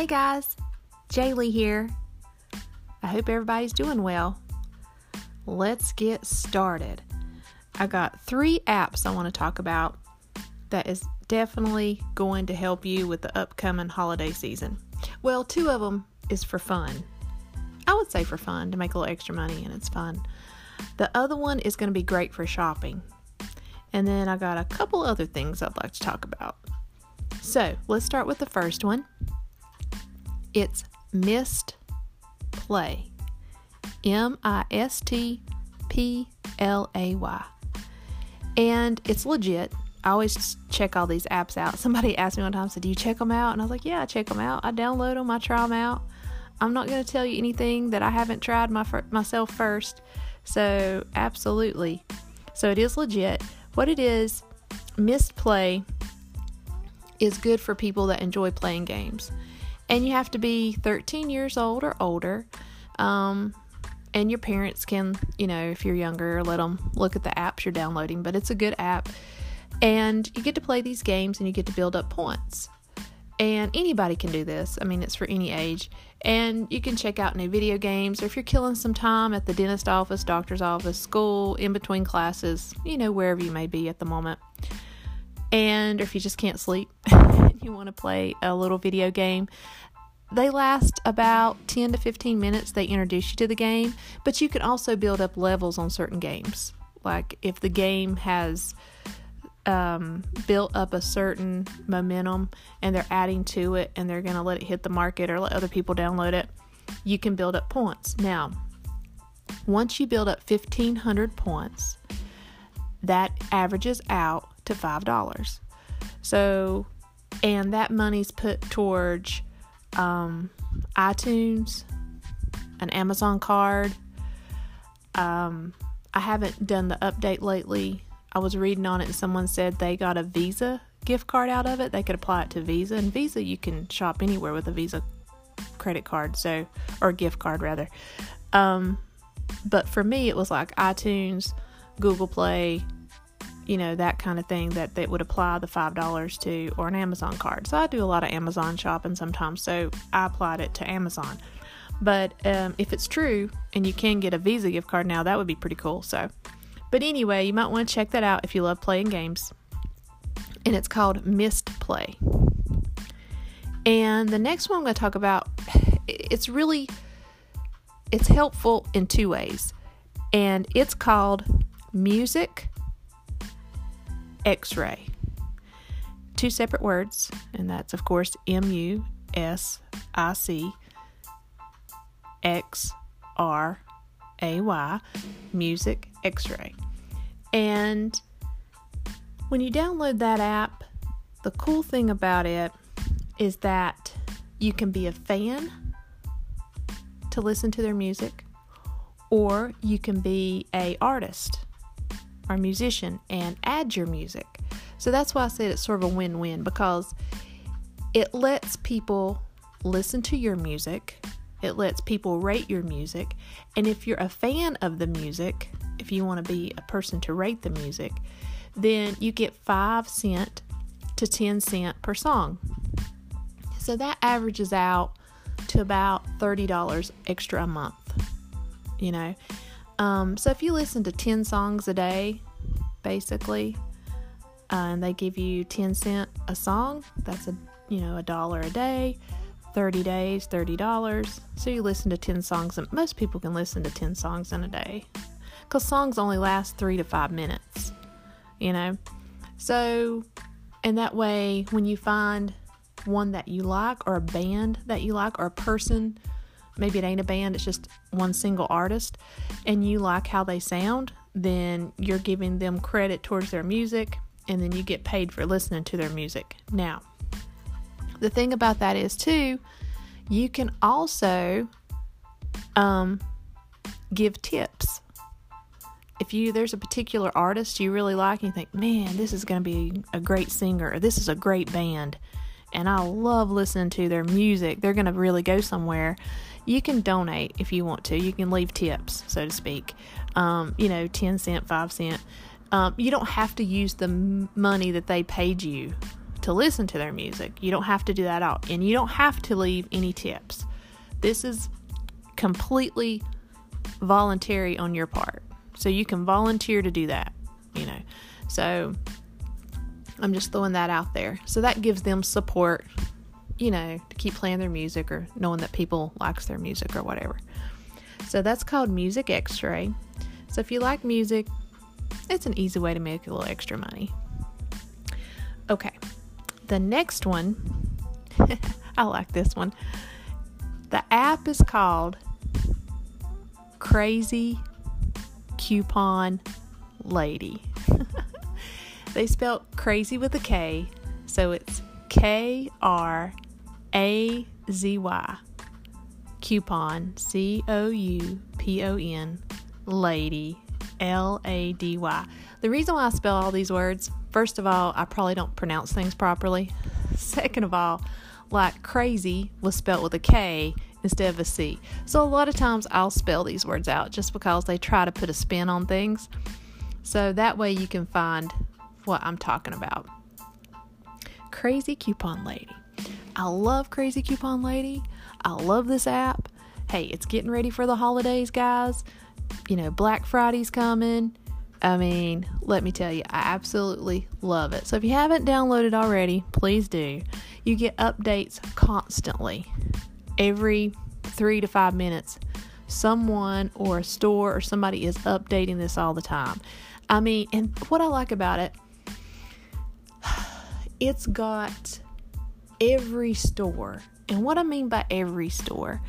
Hey guys, Jaylee here. I hope everybody's doing well. Let's get started. I got three apps I want to talk about that is definitely going to help you with the upcoming holiday season. Well, two of them is for fun. I would say for fun to make a little extra money and it's fun. The other one is going to be great for shopping. And then I got a couple other things I'd like to talk about. So let's start with the first one. It's Mist Play. M I S T P L A Y. And it's legit. I always check all these apps out. Somebody asked me one time, said, Do you check them out? And I was like, Yeah, I check them out. I download them, I try them out. I'm not going to tell you anything that I haven't tried my, myself first. So, absolutely. So, it is legit. What it is, Mistplay is good for people that enjoy playing games. And you have to be 13 years old or older. Um, and your parents can, you know, if you're younger, let them look at the apps you're downloading. But it's a good app. And you get to play these games and you get to build up points. And anybody can do this. I mean, it's for any age. And you can check out new video games, or if you're killing some time at the dentist office, doctor's office, school, in between classes, you know, wherever you may be at the moment. And or if you just can't sleep you want to play a little video game, they last about 10 to 15 minutes. They introduce you to the game, but you can also build up levels on certain games. Like if the game has um, built up a certain momentum and they're adding to it and they're going to let it hit the market or let other people download it, you can build up points. Now, once you build up 1500 points, that averages out to $5. So, and that money's put towards um, iTunes, an Amazon card. Um, I haven't done the update lately I was reading on it and someone said they got a Visa gift card out of it. They could apply it to Visa. And Visa, you can shop anywhere with a Visa credit card, so, or gift card rather. Um, but for me, it was like iTunes, Google Play, you know, that kind of thing that they would apply the $5 to, or an Amazon card. So I do a lot of Amazon shopping sometimes, so I applied it to Amazon. But um, if it's true and you can get a Visa gift card now, that would be pretty cool. So, but anyway, you might want to check that out if you love playing games. And it's called Mist Play. And the next one I'm going to talk about, it's really it's helpful in two ways. And it's called Music X-ray. Two separate words, and that's of course M U S I C X R A Y, Music X ray. And when you download that app, the cool thing about it is that you can be a fan to listen to their music or you can be a artist or musician and add your music. So that's why I said it's sort of a win-win because it lets people listen to your music. It lets people rate your music. And if you're a fan of the music, if you want to be a person to rate the music, then you get 5 cent to 10 cent per song. So that averages out to about $30 extra a month. You know. Um, so if you listen to 10 songs a day, basically, uh, and they give you 10 cent a song, that's a you know, a dollar a day. 30 days, $30. So you listen to 10 songs, and most people can listen to 10 songs in a day because songs only last three to five minutes, you know? So, and that way, when you find one that you like, or a band that you like, or a person, maybe it ain't a band, it's just one single artist, and you like how they sound, then you're giving them credit towards their music, and then you get paid for listening to their music. Now, the thing about that is, too, you can also um, give tips if you there's a particular artist you really like and you think, man, this is going to be a great singer or this is a great band, and I love listening to their music, they're going to really go somewhere. You can donate if you want to. You can leave tips, so to speak. Um, you know, 10 cent, 5 cent. Um, you don't have to use the money that they paid you to listen to their music. You don't have to do that out, and you don't have to leave any tips. This is completely voluntary on your part. So you can volunteer to do that, you know. So I'm just throwing that out there. So that gives them support, you know, to keep playing their music or knowing that people likes their music or whatever. So that's called Music X-Ray. So if you like music, it's an easy way to make a little extra money. Okay. The next one, I like this one. The app is called Krazy Coupon Lady. they spell crazy with a K, so it's K R A Z Y. Coupon, C O U P O N, lady, L A D Y. The reason why I spell all these words, first of all, I probably don't pronounce things properly. Second of all, like crazy was spelled with a K instead of a C. So a lot of times I'll spell these words out just because they try to put a spin on things. So that way you can find what I'm talking about. Krazy Coupon Lady. I love Krazy Coupon Lady. I love this app. Hey, it's getting ready for the holidays, guys. You know, Black Friday's coming. I mean, let me tell you, I absolutely love it. So if you haven't downloaded already, please do. You get updates constantly every three to five minutes, someone or a store or somebody is updating this all the time. I mean, and what I like about it, it's got every store. And what I mean by every store,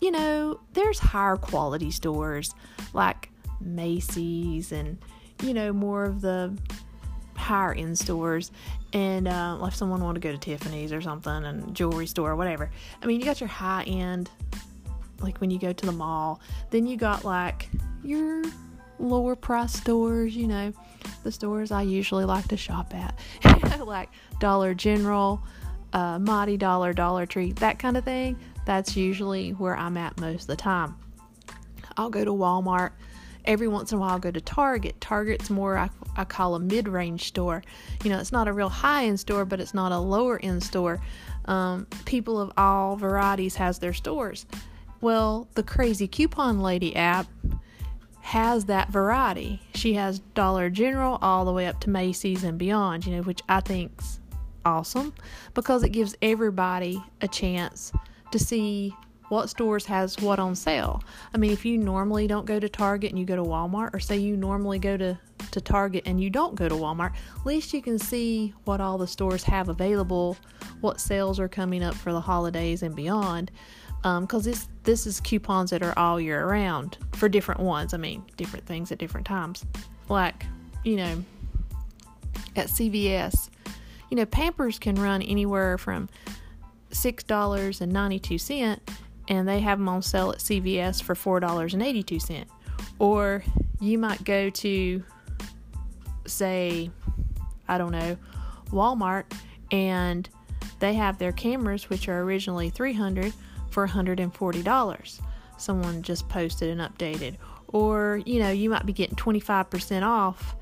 you know, there's higher quality stores like Macy's and, you know, more of the higher end stores and uh, if someone want to go to tiffany's or something and jewelry store or whatever i mean you got your high end like when you go to the mall then you got like your lower price stores you know the stores i usually like to shop at like dollar general uh, mighty dollar dollar tree that kind of thing that's usually where i'm at most of the time i'll go to walmart every once in a while I'll go to Target. Target's more I, I call a mid-range store. You know, it's not a real high-end store, but it's not a lower-end store. Um, people of all varieties has their stores. Well, the Krazy Coupon Lady app has that variety. She has Dollar General all the way up to Macy's and beyond, you know, which I think's awesome because it gives everybody a chance to see what stores has what on sale. I mean, if you normally don't go to Target and you go to Walmart, or say you normally go to, to Target and you don't go to Walmart, at least you can see what all the stores have available, what sales are coming up for the holidays and beyond. Because um, this this is coupons that are all year round for different ones. I mean, different things at different times. Like, you know, at CVS, you know, Pampers can run anywhere from six dollars and ninety two cent and they have them on sale at CVS for $4.82. Or you might go to, say, I don't know, Walmart, and they have their cameras, which are originally 300 for $140. Someone just posted and updated. Or, you know, you might be getting 25% off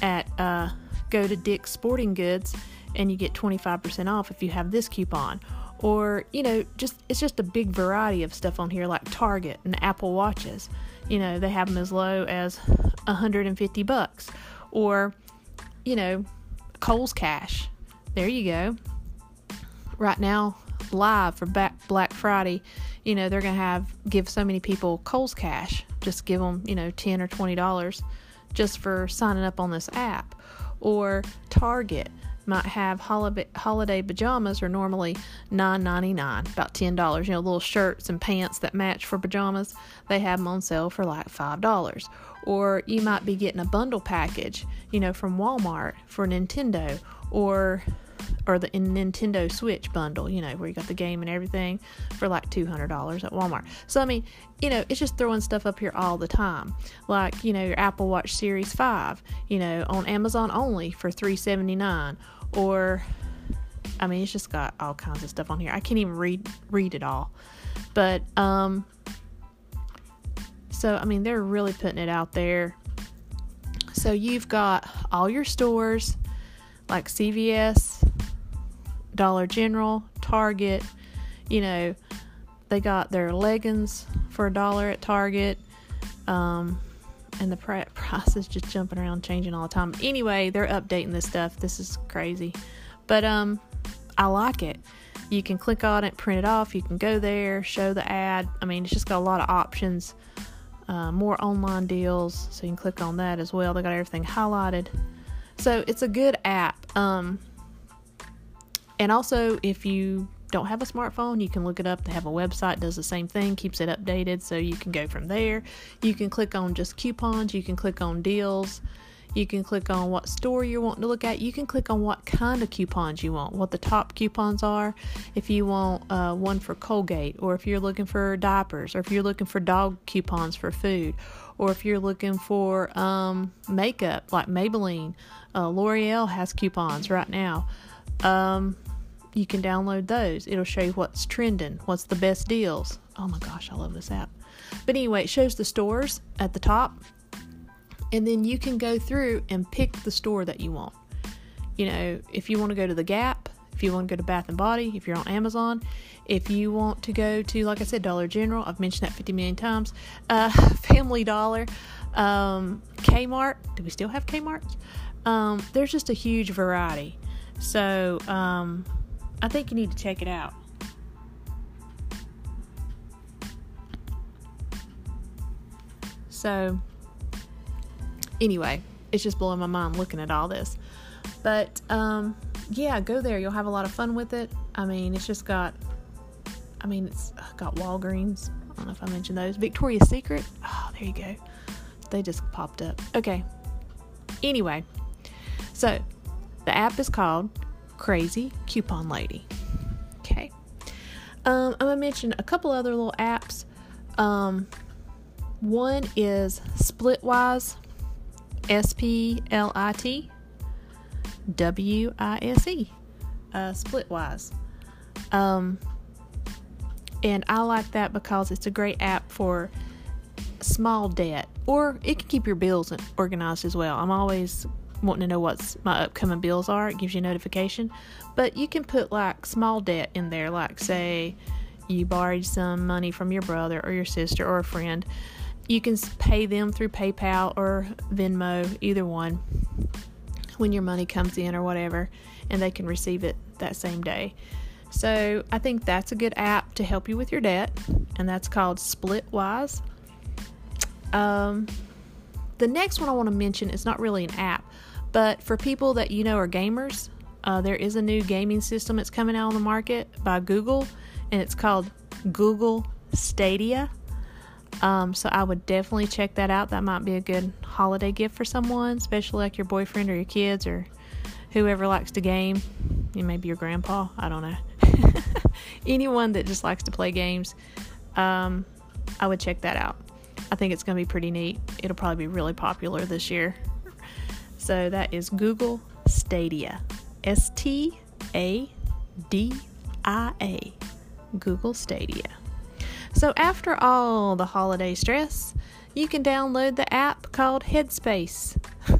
at uh, go to Dick's Sporting Goods and you get 25% off if you have this coupon. Or you know just it's just a big variety of stuff on here like target and apple watches. You know they have them as low as 150 bucks. Or you know Kohl's cash. There you go. Right now live for black friday you know they're gonna have give so many people Kohl's cash. Just give them you know 10 or 20 dollars just for signing up on this app. Or target might have holiday holiday pajamas are normally $9.99, about $10. You know, little shirts and pants that match for pajamas, they have them on sale for like $5. Or you might be getting a bundle package, you know, from Walmart for Nintendo or or the Nintendo Switch bundle, you know, where you got the game and everything for like $200 at Walmart. So, I mean, you know, it's just throwing stuff up here all the time. Like, you know, your Apple Watch Series 5, you know, on Amazon only for $379 or I mean, it's just got all kinds of stuff on here. I can't even read read it all. But um so I mean, they're really putting it out there. So you've got all your stores like CVS, Dollar General, Target, you know, they got their leggings for a dollar at Target. Um, and the price is just jumping around, changing all the time. Anyway, they're updating this stuff. This is crazy. But um, I like it. You can click on it, print it off. You can go there, show the ad. I mean, it's just got a lot of options. Uh, more online deals, so you can click on that as well. They got everything highlighted. So it's a good app. Um, and also, if you don't have a smartphone, you can look it up. They have a website, does the same thing, keeps it updated, so you can go from there. You can click on just coupons, you can click on deals, you can click on what store you're wanting to look at. You can click on what kind of coupons you want, what the top coupons are. If you want uh, one for Colgate, or if you're looking for diapers, or if you're looking for dog coupons for food, or if you're looking for um, makeup like Maybelline, uh, L'Oreal has coupons right now. Um, you can download those. It'll show you what's trending, what's the best deals. Oh my gosh, I love this app. But anyway, it shows the stores at the top, and then you can go through and pick the store that you want. You know, if you want to go to the Gap, if you want to go to Bath and Body, if you're on Amazon, if you want to go to, like I said, Dollar General, I've mentioned that 50 million times, uh, Family Dollar, um, Kmart. Do we still have Kmart? Um, there's just a huge variety. So, um, I think you need to check it out. So, anyway, it's just blowing my mind looking at all this. But, um, yeah, go there. You'll have a lot of fun with it. I mean, it's just got, I mean, it's got Walgreens. I don't know if I mentioned those. Victoria's Secret. Oh, there you go. They just popped up. Okay. Anyway, so the app is called Krazy Coupon Lady. Okay. Um, I'm gonna mention a couple other little apps. Um, one is Splitwise, S P L I T W I S E, uh, Splitwise. Um, and I like that because it's a great app for small debt, or it can keep your bills organized as well. I'm always wanting to know what my upcoming bills are, it gives you a notification. But you can put like small debt in there, like say you borrowed some money from your brother or your sister or a friend. You can pay them through PayPal or Venmo, either one, when your money comes in or whatever, and they can receive it that same day. So I think that's a good app to help you with your debt, and that's called Splitwise. Um, the next one I want to mention is not really an app, but for people that you know are gamers, uh, there is a new gaming system that's coming out on the market by Google, and it's called Google Stadia. Um, so I would definitely check that out. That might be a good holiday gift for someone, especially like your boyfriend or your kids or whoever likes to game. Maybe your grandpa. I don't know. Anyone that just likes to play games, um, I would check that out. I think it's going to be pretty neat. It'll probably be really popular this year. So that is Google Stadia. S T A D I A. Google Stadia. So after all the holiday stress, you can download the app called Headspace.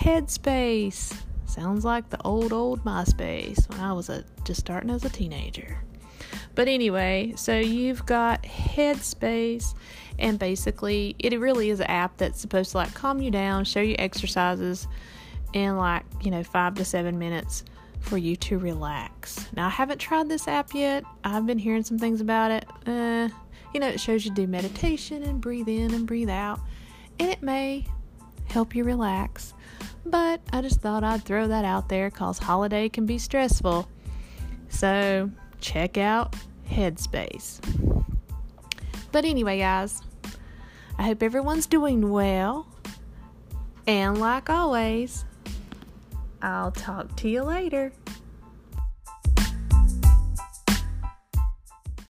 Headspace. Sounds like the old, old MySpace when I was a, just starting as a teenager. But anyway, so you've got Headspace, and basically, it really is an app that's supposed to like calm you down, show you exercises in like, you know, five to seven minutes for you to relax. Now, I haven't tried this app yet. I've been hearing some things about it. Uh, you know, it shows you do meditation and breathe in and breathe out, and it may help you relax. But I just thought I'd throw that out there because holiday can be stressful. So check out Headspace. But anyway, guys, I hope everyone's doing well. And like always, I'll talk to you later.